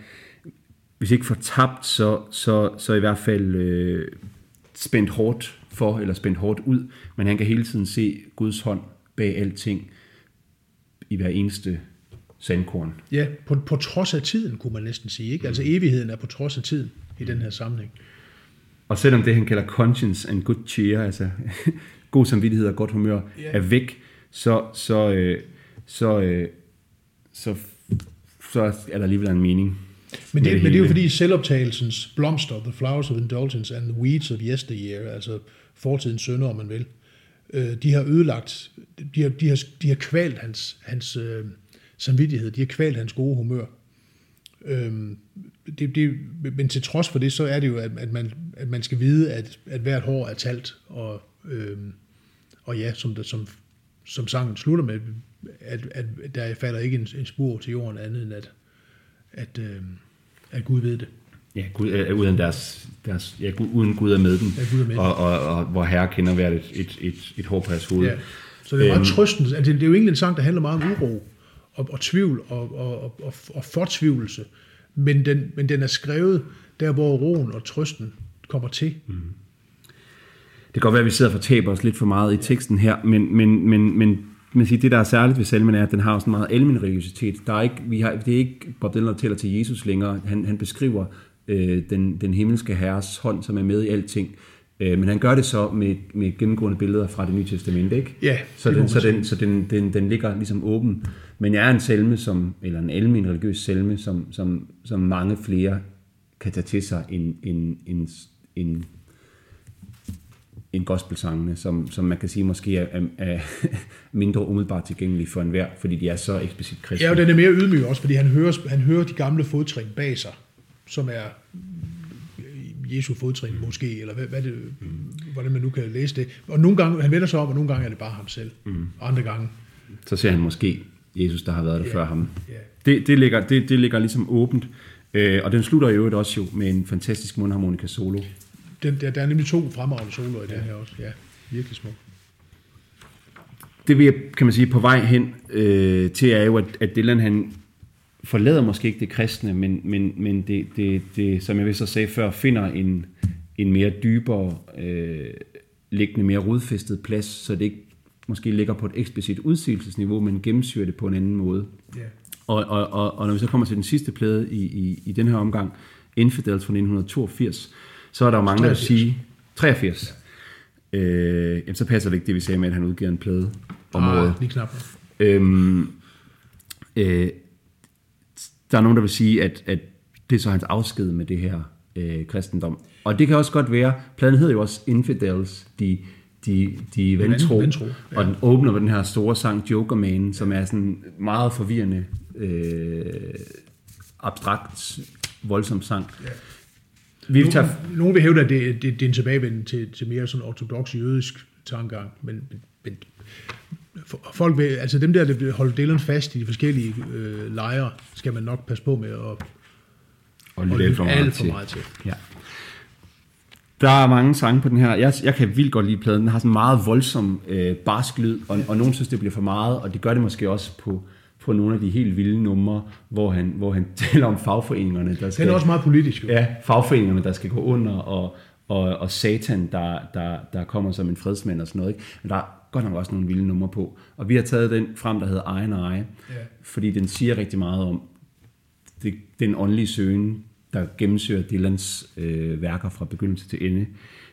hvis ikke fortabt, så, så, så i hvert fald øh, spændt hårdt for, eller spændt hårdt ud, men han kan hele tiden se Guds hånd bag alting i hver eneste sandkorn. Ja, på, på trods af tiden, kunne man næsten sige. Ikke? Altså evigheden er på trods af tiden i den her sammenhæng. Og selvom det, han kalder conscience and good cheer, altså god samvittighed og godt humør, ja. er væk, så, så, øh, så, øh, så, så er der alligevel en mening. Men det, det men det er jo fordi selvoptagelsens blomster, the flowers of indulgence and the weeds of yesteryear, altså fortidens sønder, om man vil, øh, de har ødelagt, de har, de har, de har kvalt hans, hans øh, samvittighed, de har kvalt hans gode humør. Øh, det, det, men til trods for det, så er det jo, at, at, man, at man skal vide, at, at hvert hår er talt, og, øh, og ja, som, der, som, som sangen slutter med, at, at der falder ikke en, en spor til jorden andet end at, at, øh, at Gud ved det. Ja, Gud, øh, uden, deres, deres, ja, uden Gud er med dem, ja, Gud er med og, og, og, hvor Herre kender hvert et, et, et, et hår på deres hoved. Ja. Så det er meget øhm, trøstende. Altså, det er jo egentlig en sang, der handler meget om uro og, og tvivl og, og, og, og, og fortvivlelse, men den, men den er skrevet der, hvor roen og trøsten kommer til. Mm. Det kan godt være, at vi sidder og fortaber os lidt for meget i teksten her, men, men, men, men man siger, det, der er særligt ved salmen, er, at den har sådan meget almen religiøsitet. Der er ikke, vi har, det er ikke Bob Dylan, der tæller til Jesus længere. Han, han beskriver øh, den, den himmelske herres hånd, som er med i alting. Øh, men han gør det så med, med gennemgående billeder fra det nye testament, ikke? Ja, så, den, så, den, så den, den, den ligger ligesom åben. Men jeg er en salme, som, eller en almen religiøs salme, som, som, som mange flere kan tage til sig end, end, end, end, end gospelsangene, som, som man kan sige måske er, er, er mindre umiddelbart tilgængelige for enhver, fordi de er så eksplicit kristne. Ja, og den er mere ydmyg også, fordi han hører, han hører de gamle fodtrin bag sig, som er Jesu fodtrin måske, eller hvad, hvad det, hvordan man nu kan læse det. Og nogle gange, han vender sig om, og nogle gange er det bare ham selv. Mm. Andre gange, så ser han måske Jesus, der har været der Ja, før ham. ja. Det, det, ligger, det, det ligger ligesom åbent. Øh, og den slutter i øvrigt også jo med en fantastisk mundharmonika solo. den, der, der er nemlig to fremragende soloer i den her også. Ja, virkelig smuk. Det vi er, kan man sige, på vej hen øh, til er jo, at, at Dylan han forlader måske ikke det kristne, men, men, men det, det, det, som jeg vist så sagde før, finder en, en mere dybere, øh, liggende mere rodfæstet plads, så det ikke måske ligger på et eksplicit udsigelsesniveau, men gennemsyrer det på en anden måde. Ja. Og, og, og, og når vi så kommer til den sidste plade i, i, i den her omgang, Infidels fra 1982, så er der jo mange, der vil 83. sige... 83. Øh, jamen, så passer det ikke det, vi sagde med, at han udgiver en plade om året. Ah, lige knap. Øhm, øh, der er nogen, der vil sige, at, at det er så hans afsked med det her øh, kristendom. Og det kan også godt være, pladen hedder jo også Infidels, de, de, de vantro, vantro, ja. og den åbner med den her store sang Joker Man, som er sådan meget forvirrende, øh, abstrakt, voldsom sang. Ja. Vi tager, Nogen, nogen vil hævde, at det, det, det er en tilbagevenden til, til mere sådan ortodox jødisk tankegang, men, men, folk vil, altså dem der, der vil holde Dylan fast i de forskellige øh, lejre, skal man nok passe på med at og og lytte alt for meget alt for til. meget til. Ja. Der er mange sange på den her. Jeg, jeg kan vildt godt lide pladen. Den har sådan meget voldsom øh, barsk lyd, og, og nogen synes, det bliver for meget, og det gør det måske også på, på nogle af de helt vilde numre, hvor han, hvor han taler om fagforeningerne, der skal, Den er også meget politisk. Jo. ja, fagforeningerne, der skal gå under, og, og, og satan, der, der, der kommer som en fredsmand og sådan noget. Ikke? Men der er godt nok også nogle vilde numre på. Og vi har taget den frem, der hedder Eye and Eye, Ja. fordi den siger rigtig meget om det, den åndelige søgen, der gennemsyrer Dylans øh, værker fra begyndelse til ende.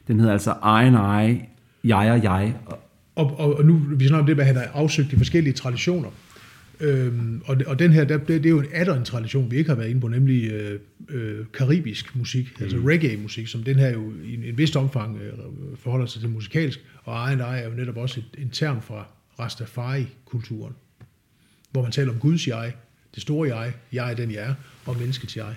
Den hedder altså Eye and Eye, jeg og jeg. Og, Og, og, og nu vi snakker om det med, at han har afsøgt de forskellige traditioner. Øhm, og, og den her, der, det, det er jo en atter en tradition, vi ikke har været inde på, nemlig øh, øh, karibisk musik, mm. altså reggae-musik, som den her jo i en, en vist omfang øh, forholder sig til musikalsk. Og Eye er jo netop også et, en term fra Rastafari-kulturen, hvor man taler om Guds jeg, det store jeg, jeg er den jeg er, og menneskets jeg.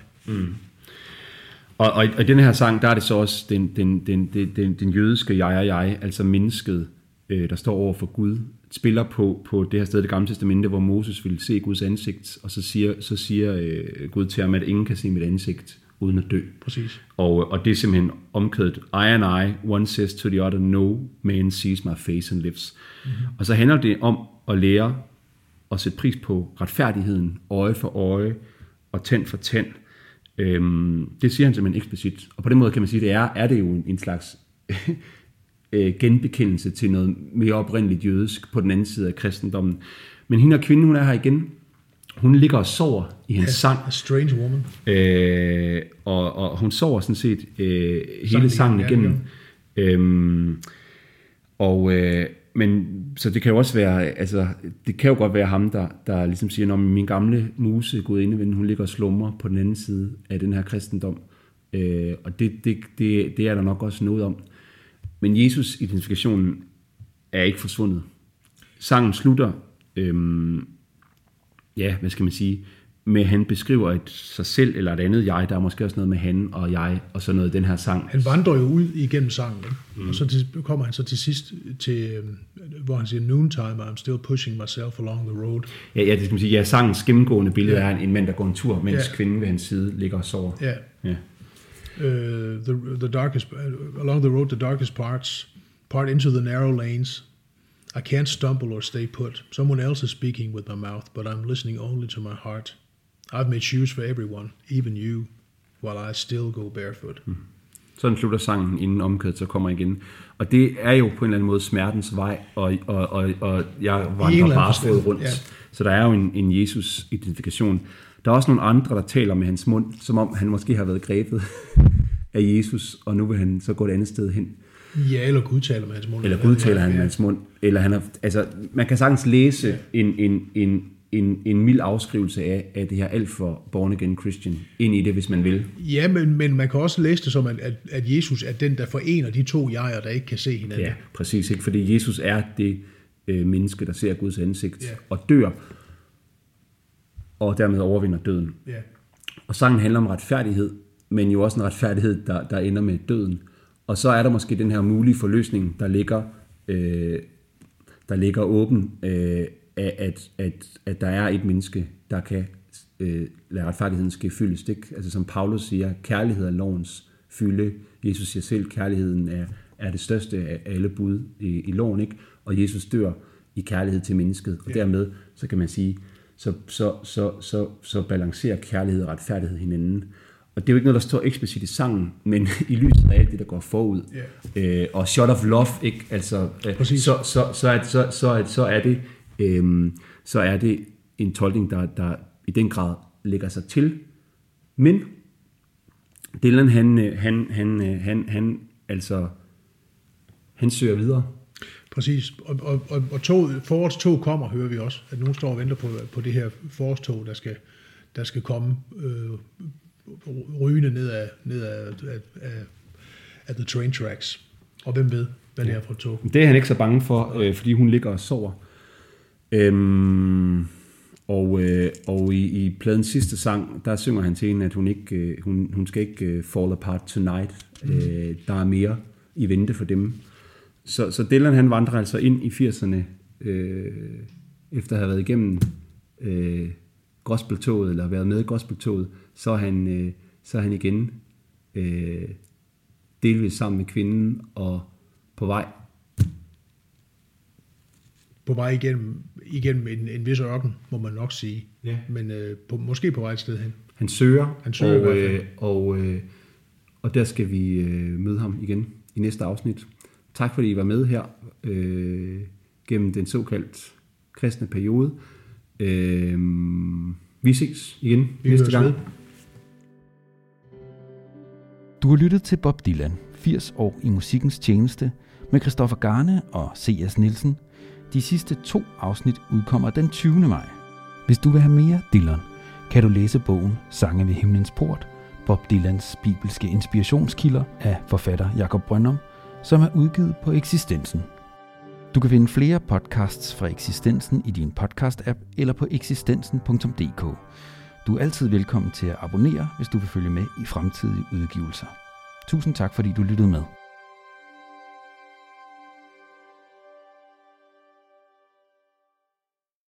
og, og, og i den her sang, der er det så også den, den, den, den, den, den jødiske jeg og jeg, altså mennesket, øh, der står over for Gud, spiller på, på det her sted, det gamle testamente, hvor Moses ville se Guds ansigt, og så siger, så siger øh, Gud til ham, at ingen kan se mit ansigt uden at dø. Præcis. Og, og det er simpelthen omkødet, I and I, one says to the other, no man sees my face and lives. Mm-hmm. Og så handler det om at lære at sætte pris på retfærdigheden, øje for øje og tand for tand. Øhm, det siger han simpelthen eksplicit. Og på den måde kan man sige, det er, er det jo en, en slags øh, genbekendelse til noget mere oprindeligt jødisk på den anden side af kristendommen. Men hende og kvinden, hun er her igen. Hun ligger og sover i hans sang. A strange woman. Øh, og, og hun sover sådan set øh, hele Sangen sangen igennem, igennem. Øhm, og, øh, men så det kan jo også være, altså, det kan jo godt være ham, der, der ligesom siger, at min gamle muse, gudinde, hun ligger og slumrer på den anden side af den her kristendom. Øh, og det, det, det, det er der nok også noget om. Men Jesus-identifikationen er ikke forsvundet. Sangen slutter, øhm, ja, hvad skal man sige, med han beskriver et sig selv eller et andet jeg. Der er måske også noget med han og jeg, og så noget den her sang. Han vandrer jo ud igennem sangen, ikke? Mm. og så til, kommer han så til sidst til, øhm, hvor han siger, noontime, I'm still pushing myself along the road. Ja, ja det skal man sige, ja, sangens gennemgående billede ja. er en mand, der går en tur, mens ja. kvinden ved hans side ligger og sover. Ja. Ja. Uh, the, the darkest, along the road, the darkest parts, part into the narrow lanes. I can't stumble or stay put. Someone else is speaking with my mouth, but I'm listening only to my heart. I've made shoes for everyone, even you, while I still go barefoot. Mm. Sådan slutter sangen, inden omkødet så kommer igen. Og det er jo på en eller anden måde smertens vej, og, og, og, og jeg vandrer bare rundt. ja. Så der er jo en, en Jesus-identifikation. Der er også nogle andre, der taler med hans mund, som om han måske har været grebet af Jesus, og nu vil han så gå et andet sted hen. Ja, eller Gud taler med hans mund. Eller Gud taler han med hans mund. Eller han har, altså, man kan sagtens læse ja. en, en, en, en, en mild afskrivelse af, af det her alt for born again Christian ind i det, hvis man vil. Ja, men, men man kan også læse det som, at, at Jesus er den, der forener de to jeger, der ikke kan se hinanden. Ja, præcis. Ikke? Fordi Jesus er det øh, menneske, der ser Guds ansigt Ja. og dør, og dermed overvinder døden. Ja. Og sangen handler om retfærdighed, men jo også en retfærdighed, der, der ender med døden. Og så er der måske den her mulige forløsning, der ligger, øh, der ligger åben, øh, af, at, at, at der er et menneske, der kan øh, lade retfærdigheden ske fyldest. Ikke? Altså som Paulus siger, kærlighed er lovens fylde. Jesus siger selv, kærligheden er, er det største af alle bud i, i loven. Ikke? Og Jesus dør i kærlighed til mennesket. Og dermed, så kan man sige, så, så, så, så, så balancerer kærlighed og retfærdighed hinanden. Og det er jo ikke noget, der står eksplicit i sangen, men i lyset af alt det, der går forud. Ja. Øh, og Shot of Love, ikke? Altså, øh, så, så, så, er, så, så, er, så, er det, øh, så er det en tolkning, der, der i den grad lægger sig til. Men Dylan, han, øh, han, han, øh, han, han, altså, han søger videre. Præcis. Og, og, og, og tog, forårets tog kommer, hører vi også. At nogen står og venter på, på det her forårstog, der skal, der skal komme øh, rygende ned af, ned af, af, af, af the train tracks. Og hvem ved, hvad det er for et tog. Det er han ikke så bange for, øh, fordi hun ligger og sover. Øhm, og øh, og i, i pladens sidste sang, der synger han til hende, at hun, ikke, øh, hun, hun skal ikke øh, fall apart tonight. Mm. Øh, der er mere i vente for dem. Så, så Dylan han vandrer altså ind i 80'erne, øh, efter at have været igennem øh, gospeltoget, eller været med i gospeltoget, så er han, øh, så er han igen øh, delvis sammen med kvinden og på vej På vej igennem, igennem en, en vis ørken, må man nok sige. Ja. Men øh, på, måske på vej et sted hen. Han søger, Han søger i og, hvert fald. øh, og, øh, og der skal vi øh, møde ham igen i næste afsnit. Tak fordi I var med her øh, gennem den såkaldt kristne periode. Øh, vi ses igen Vi næste gang. ved. Du har lyttet til Bob Dylan, 80 år i musikkens tjeneste, med Christoffer Garne og C.S. Nielsen. De sidste to afsnit udkommer den 20. maj. Hvis du vil have mere Dylan, kan du læse bogen Sange ved himlens port, Bob Dylans bibelske inspirationskilder af forfatter Jakob Brøndum, som er udgivet på Eksistensen. Du kan finde flere podcasts fra Eksistensen i din podcast-app eller på eksistensen.dk. Du er altid velkommen til at abonnere, hvis du vil følge med i fremtidige udgivelser. Tusind tak, fordi du lyttede med.